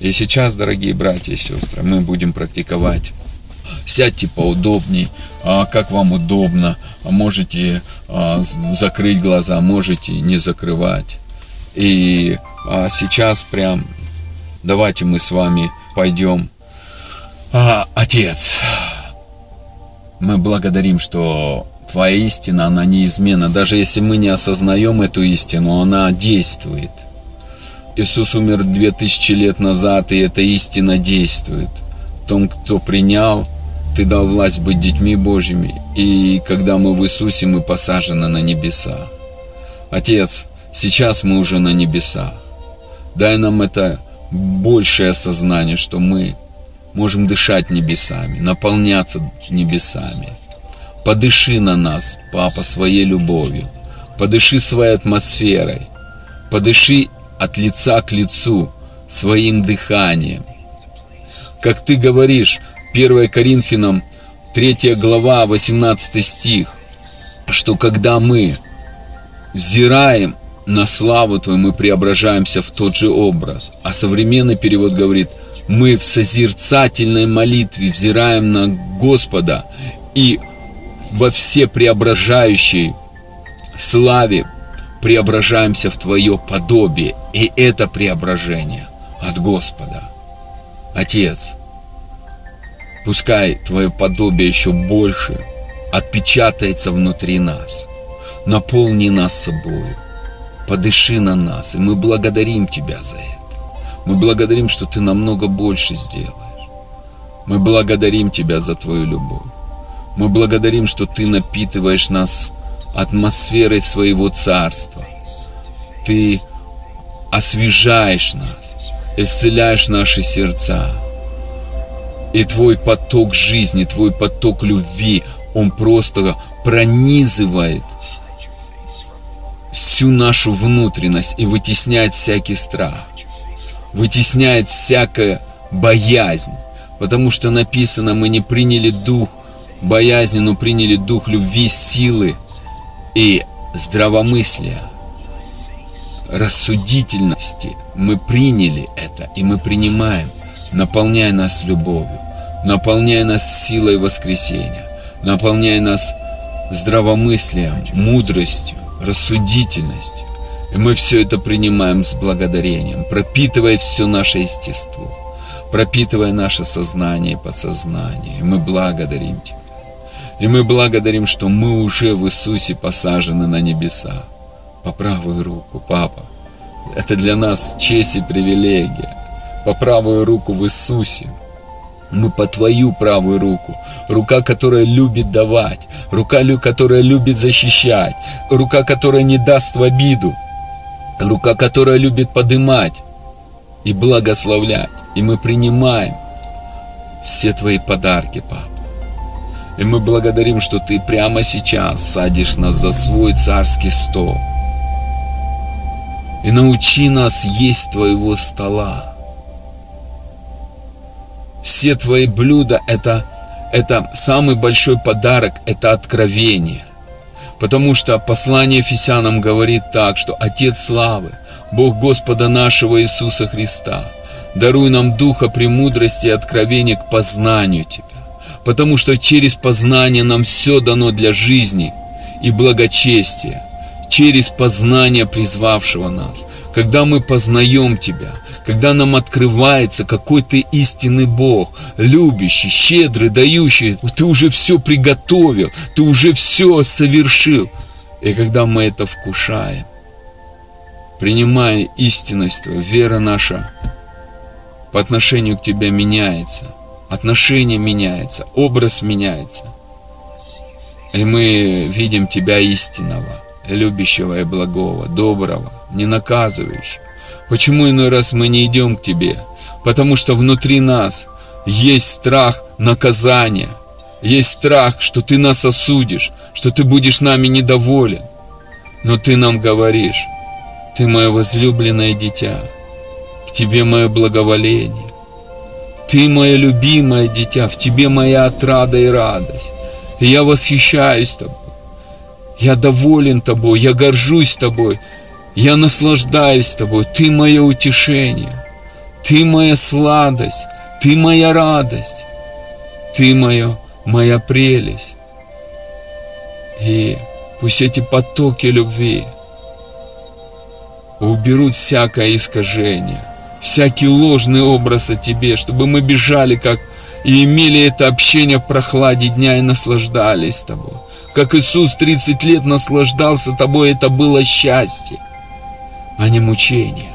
И сейчас, дорогие братья и сестры, мы будем практиковать. Сядьте поудобней, а, как вам удобно. Можете а, закрыть глаза, можете не закрывать. И а, сейчас прям давайте мы с вами пойдем. А, Отец, мы благодарим, что Твоя истина, она неизменна. Даже если мы не осознаем эту истину, она действует. Иисус умер две тысячи лет назад, и эта истина действует. Том, кто принял, Ты дал власть быть детьми Божьими. И когда мы в Иисусе, мы посажены на небеса. Отец, сейчас мы уже на небесах. Дай нам это большее осознание, что мы можем дышать небесами, наполняться небесами. Подыши на нас, Папа, своей любовью. Подыши своей атмосферой. Подыши от лица к лицу своим дыханием. Как ты говоришь, 1 Коринфянам 3 глава, 18 стих, что когда мы взираем на славу Твою, мы преображаемся в тот же образ. А современный перевод говорит, мы в созерцательной молитве взираем на Господа и во все преображающей славе преображаемся в Твое подобие. И это преображение от Господа. Отец, пускай Твое подобие еще больше отпечатается внутри нас. Наполни нас собою. Подыши на нас. И мы благодарим Тебя за это. Мы благодарим, что Ты намного больше сделаешь. Мы благодарим Тебя за Твою любовь. Мы благодарим, что Ты напитываешь нас атмосферой своего царства. Ты освежаешь нас, исцеляешь наши сердца. И Твой поток жизни, Твой поток любви, он просто пронизывает всю нашу внутренность и вытесняет всякий страх, вытесняет всякая боязнь, потому что написано, мы не приняли дух боязни, но приняли дух любви, силы и здравомыслия, рассудительности. Мы приняли это, и мы принимаем, наполняя нас любовью, наполняя нас силой воскресения, наполняя нас здравомыслием, мудростью, рассудительностью. И мы все это принимаем с благодарением, пропитывая все наше естество, пропитывая наше сознание и подсознание. И мы благодарим Тебя. И мы благодарим, что мы уже в Иисусе посажены на небеса. По правую руку, Папа. Это для нас честь и привилегия. По правую руку в Иисусе. Мы по Твою правую руку. Рука, которая любит давать. Рука, которая любит защищать. Рука, которая не даст в обиду. Рука, которая любит подымать и благословлять. И мы принимаем все Твои подарки, Папа. И мы благодарим, что Ты прямо сейчас садишь нас за свой царский стол. И научи нас есть Твоего стола. Все Твои блюда это, это самый большой подарок, это откровение. Потому что послание Ефесянам говорит так, что Отец Славы, Бог Господа нашего Иисуса Христа, даруй нам духа премудрости и откровения к познанию Тебя потому что через познание нам все дано для жизни и благочестия, через познание призвавшего нас. Когда мы познаем Тебя, когда нам открывается какой Ты истинный Бог, любящий, щедрый, дающий, Ты уже все приготовил, Ты уже все совершил. И когда мы это вкушаем, принимая истинность вера наша по отношению к Тебе меняется – отношение меняется, образ меняется. И мы видим Тебя истинного, любящего и благого, доброго, не наказывающего. Почему иной раз мы не идем к Тебе? Потому что внутри нас есть страх наказания, есть страх, что Ты нас осудишь, что Ты будешь нами недоволен. Но Ты нам говоришь, Ты мое возлюбленное дитя, к Тебе мое благоволение. Ты мое любимое дитя, в тебе моя отрада и радость. И я восхищаюсь тобой. Я доволен тобой, я горжусь тобой, я наслаждаюсь тобой. Ты мое утешение. Ты моя сладость, Ты моя радость, Ты моя, моя прелесть. И пусть эти потоки любви уберут всякое искажение, всякий ложный образ о Тебе, чтобы мы бежали, как и имели это общение в прохладе дня и наслаждались Тобой. Как Иисус 30 лет наслаждался Тобой, это было счастье, а не мучение.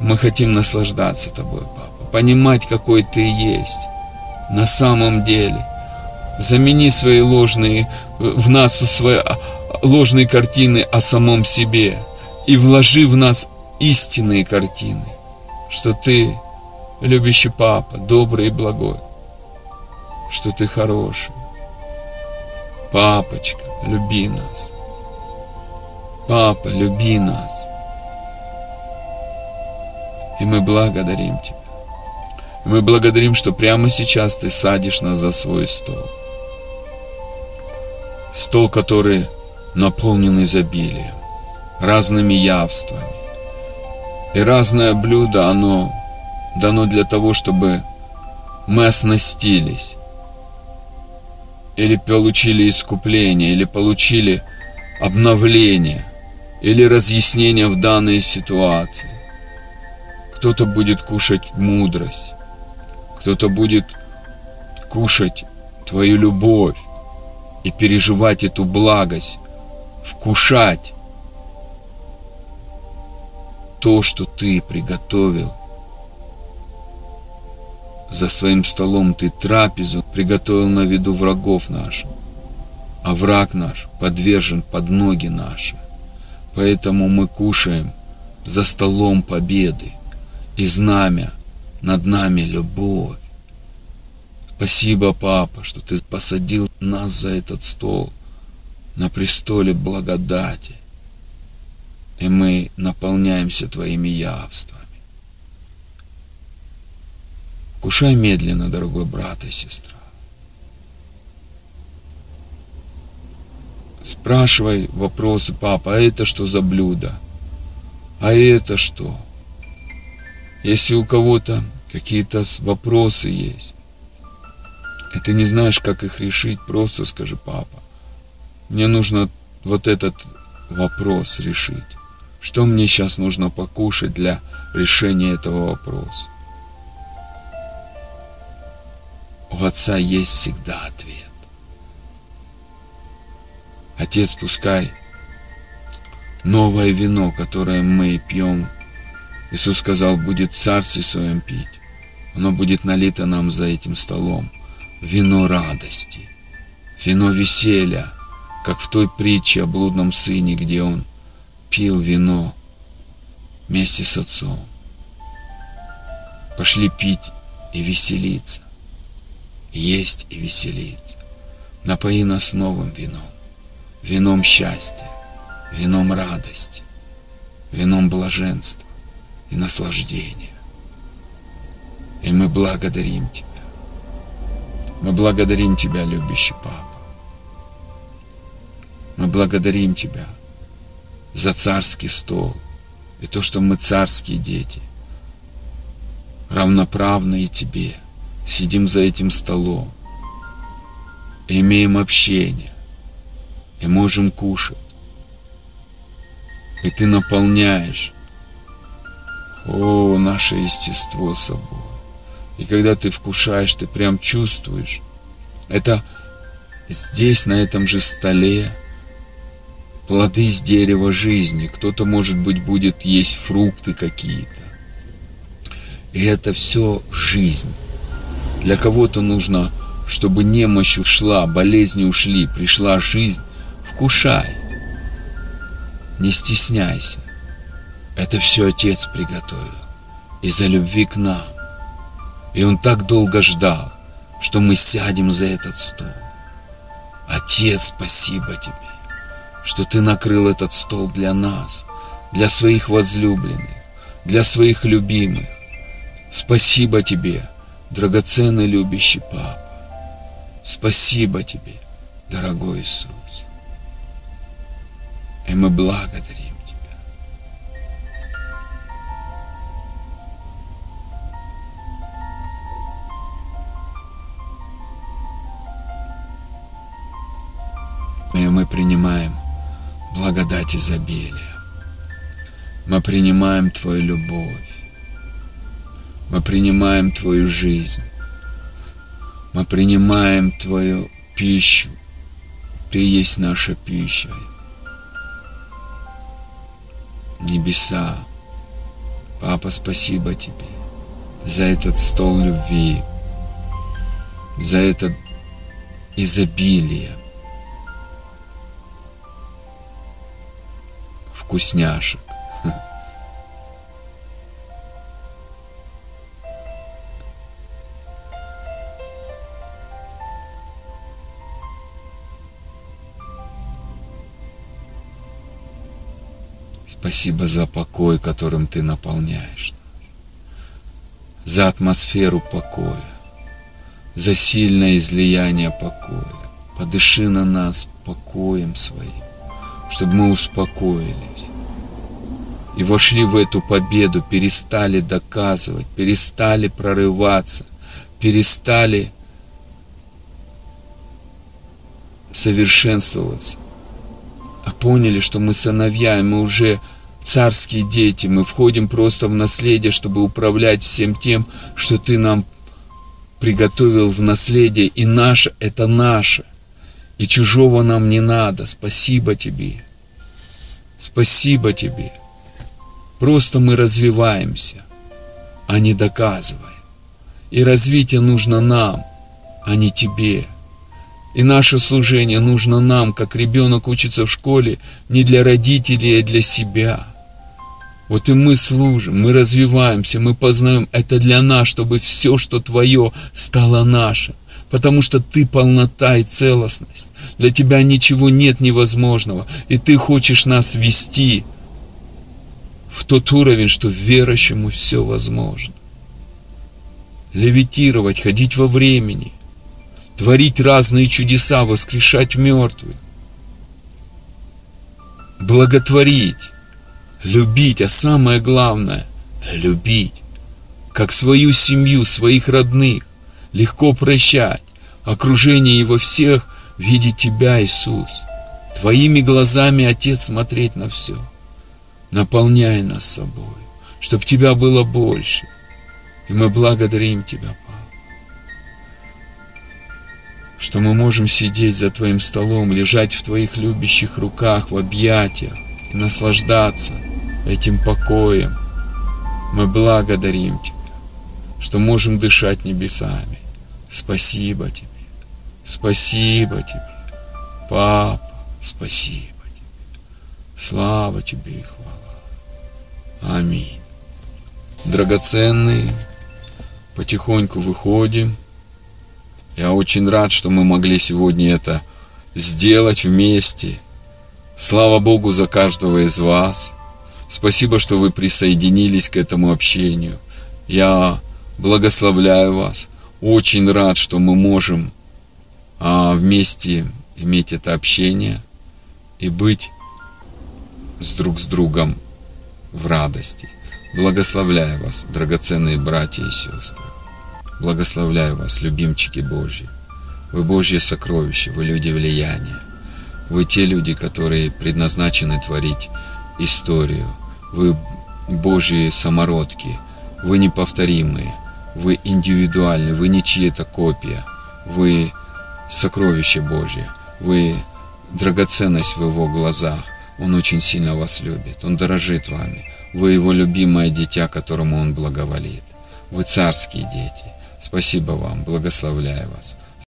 Мы хотим наслаждаться Тобой, Папа, понимать, какой Ты есть на самом деле. Замени свои ложные, в нас свои ложные картины о самом себе и вложи в нас истинные картины, что Ты любящий Папа, добрый и благой, что Ты хороший. Папочка, люби нас. Папа, люби нас. И мы благодарим Тебя. Мы благодарим, что прямо сейчас Ты садишь нас за свой стол. Стол, который наполнен изобилием, разными явствами. И разное блюдо, оно дано для того, чтобы мы оснастились. Или получили искупление, или получили обновление, или разъяснение в данной ситуации. Кто-то будет кушать мудрость, кто-то будет кушать твою любовь и переживать эту благость, вкушать то, что ты приготовил. За своим столом ты трапезу приготовил на виду врагов наших, а враг наш подвержен под ноги наши. Поэтому мы кушаем за столом победы, и знамя над нами любовь. Спасибо, папа, что ты посадил нас за этот стол на престоле благодати, и мы наполняемся твоими явствами. Кушай медленно, дорогой брат и сестра. Спрашивай вопросы, папа, а это что за блюдо? А это что? Если у кого-то какие-то вопросы есть, и ты не знаешь, как их решить, просто скажи, папа, мне нужно вот этот вопрос решить. Что мне сейчас нужно покушать для решения этого вопроса? У Отца есть всегда ответ. Отец, пускай новое вино, которое мы пьем Иисус сказал, будет в царстве своем пить. Оно будет налито нам за этим столом. Вино радости, вино веселья, как в той притче о блудном сыне, где он пил вино вместе с отцом. Пошли пить и веселиться, есть и веселиться. Напои нас новым вином, вином счастья, вином радости, вином блаженства и наслаждение. И мы благодарим Тебя. Мы благодарим Тебя, любящий Папа. Мы благодарим Тебя за царский стол и то, что мы царские дети, равноправные Тебе, сидим за этим столом, и имеем общение, и можем кушать. И Ты наполняешь о, наше естество собой. И когда ты вкушаешь, ты прям чувствуешь. Это здесь, на этом же столе, плоды с дерева жизни. Кто-то, может быть, будет есть фрукты какие-то. И это все жизнь. Для кого-то нужно, чтобы немощь ушла, болезни ушли, пришла жизнь. Вкушай. Не стесняйся. Это все Отец приготовил из-за любви к нам. И Он так долго ждал, что мы сядем за этот стол. Отец, спасибо Тебе, что Ты накрыл этот стол для нас, для своих возлюбленных, для своих любимых. Спасибо Тебе, драгоценный любящий Папа. Спасибо Тебе, дорогой Иисус. И мы благодарим Тебя. И мы принимаем благодать изобилия. Мы принимаем Твою любовь. Мы принимаем Твою жизнь. Мы принимаем Твою пищу. Ты есть наша пища. Небеса. Папа, спасибо Тебе за этот стол любви, за это изобилие вкусняшек. Спасибо за покой, которым ты наполняешь нас. За атмосферу покоя. За сильное излияние покоя. Подыши на нас покоем своим, чтобы мы успокоились. И вошли в эту победу, перестали доказывать, перестали прорываться, перестали совершенствоваться, а поняли, что мы сыновья, и мы уже царские дети, мы входим просто в наследие, чтобы управлять всем тем, что Ты нам приготовил в наследие, и наше – это наше, и чужого нам не надо. Спасибо Тебе. Спасибо Тебе. Просто мы развиваемся, а не доказываем. И развитие нужно нам, а не тебе. И наше служение нужно нам, как ребенок учится в школе, не для родителей, а для себя. Вот и мы служим, мы развиваемся, мы познаем это для нас, чтобы все, что твое, стало нашим. Потому что ты полнота и целостность. Для тебя ничего нет невозможного. И ты хочешь нас вести в тот уровень, что верующему все возможно. Левитировать, ходить во времени – творить разные чудеса, воскрешать мертвых, благотворить, любить, а самое главное – любить, как свою семью, своих родных, легко прощать, окружение его всех видеть Тебя, Иисус. Твоими глазами, Отец, смотреть на все. Наполняй нас собой, чтобы Тебя было больше. И мы благодарим Тебя, что мы можем сидеть за Твоим столом, лежать в Твоих любящих руках, в объятиях и наслаждаться этим покоем. Мы благодарим Тебя, что можем дышать небесами. Спасибо Тебе, спасибо Тебе, Папа, спасибо Тебе. Слава Тебе и хвала. Аминь. Драгоценные, потихоньку выходим. Я очень рад, что мы могли сегодня это сделать вместе. Слава Богу за каждого из вас. Спасибо, что вы присоединились к этому общению. Я благословляю вас. Очень рад, что мы можем а, вместе иметь это общение и быть с друг с другом в радости. Благословляю вас, драгоценные братья и сестры. Благословляю вас, любимчики Божьи. Вы Божье сокровище, вы люди влияния. Вы те люди, которые предназначены творить историю. Вы Божьи самородки. Вы неповторимые. Вы индивидуальны. Вы не чьи-то копия. Вы сокровище Божье. Вы драгоценность в Его глазах. Он очень сильно вас любит. Он дорожит вами. Вы Его любимое дитя, которому Он благоволит. Вы царские дети. Спасибо вам, благословляю вас.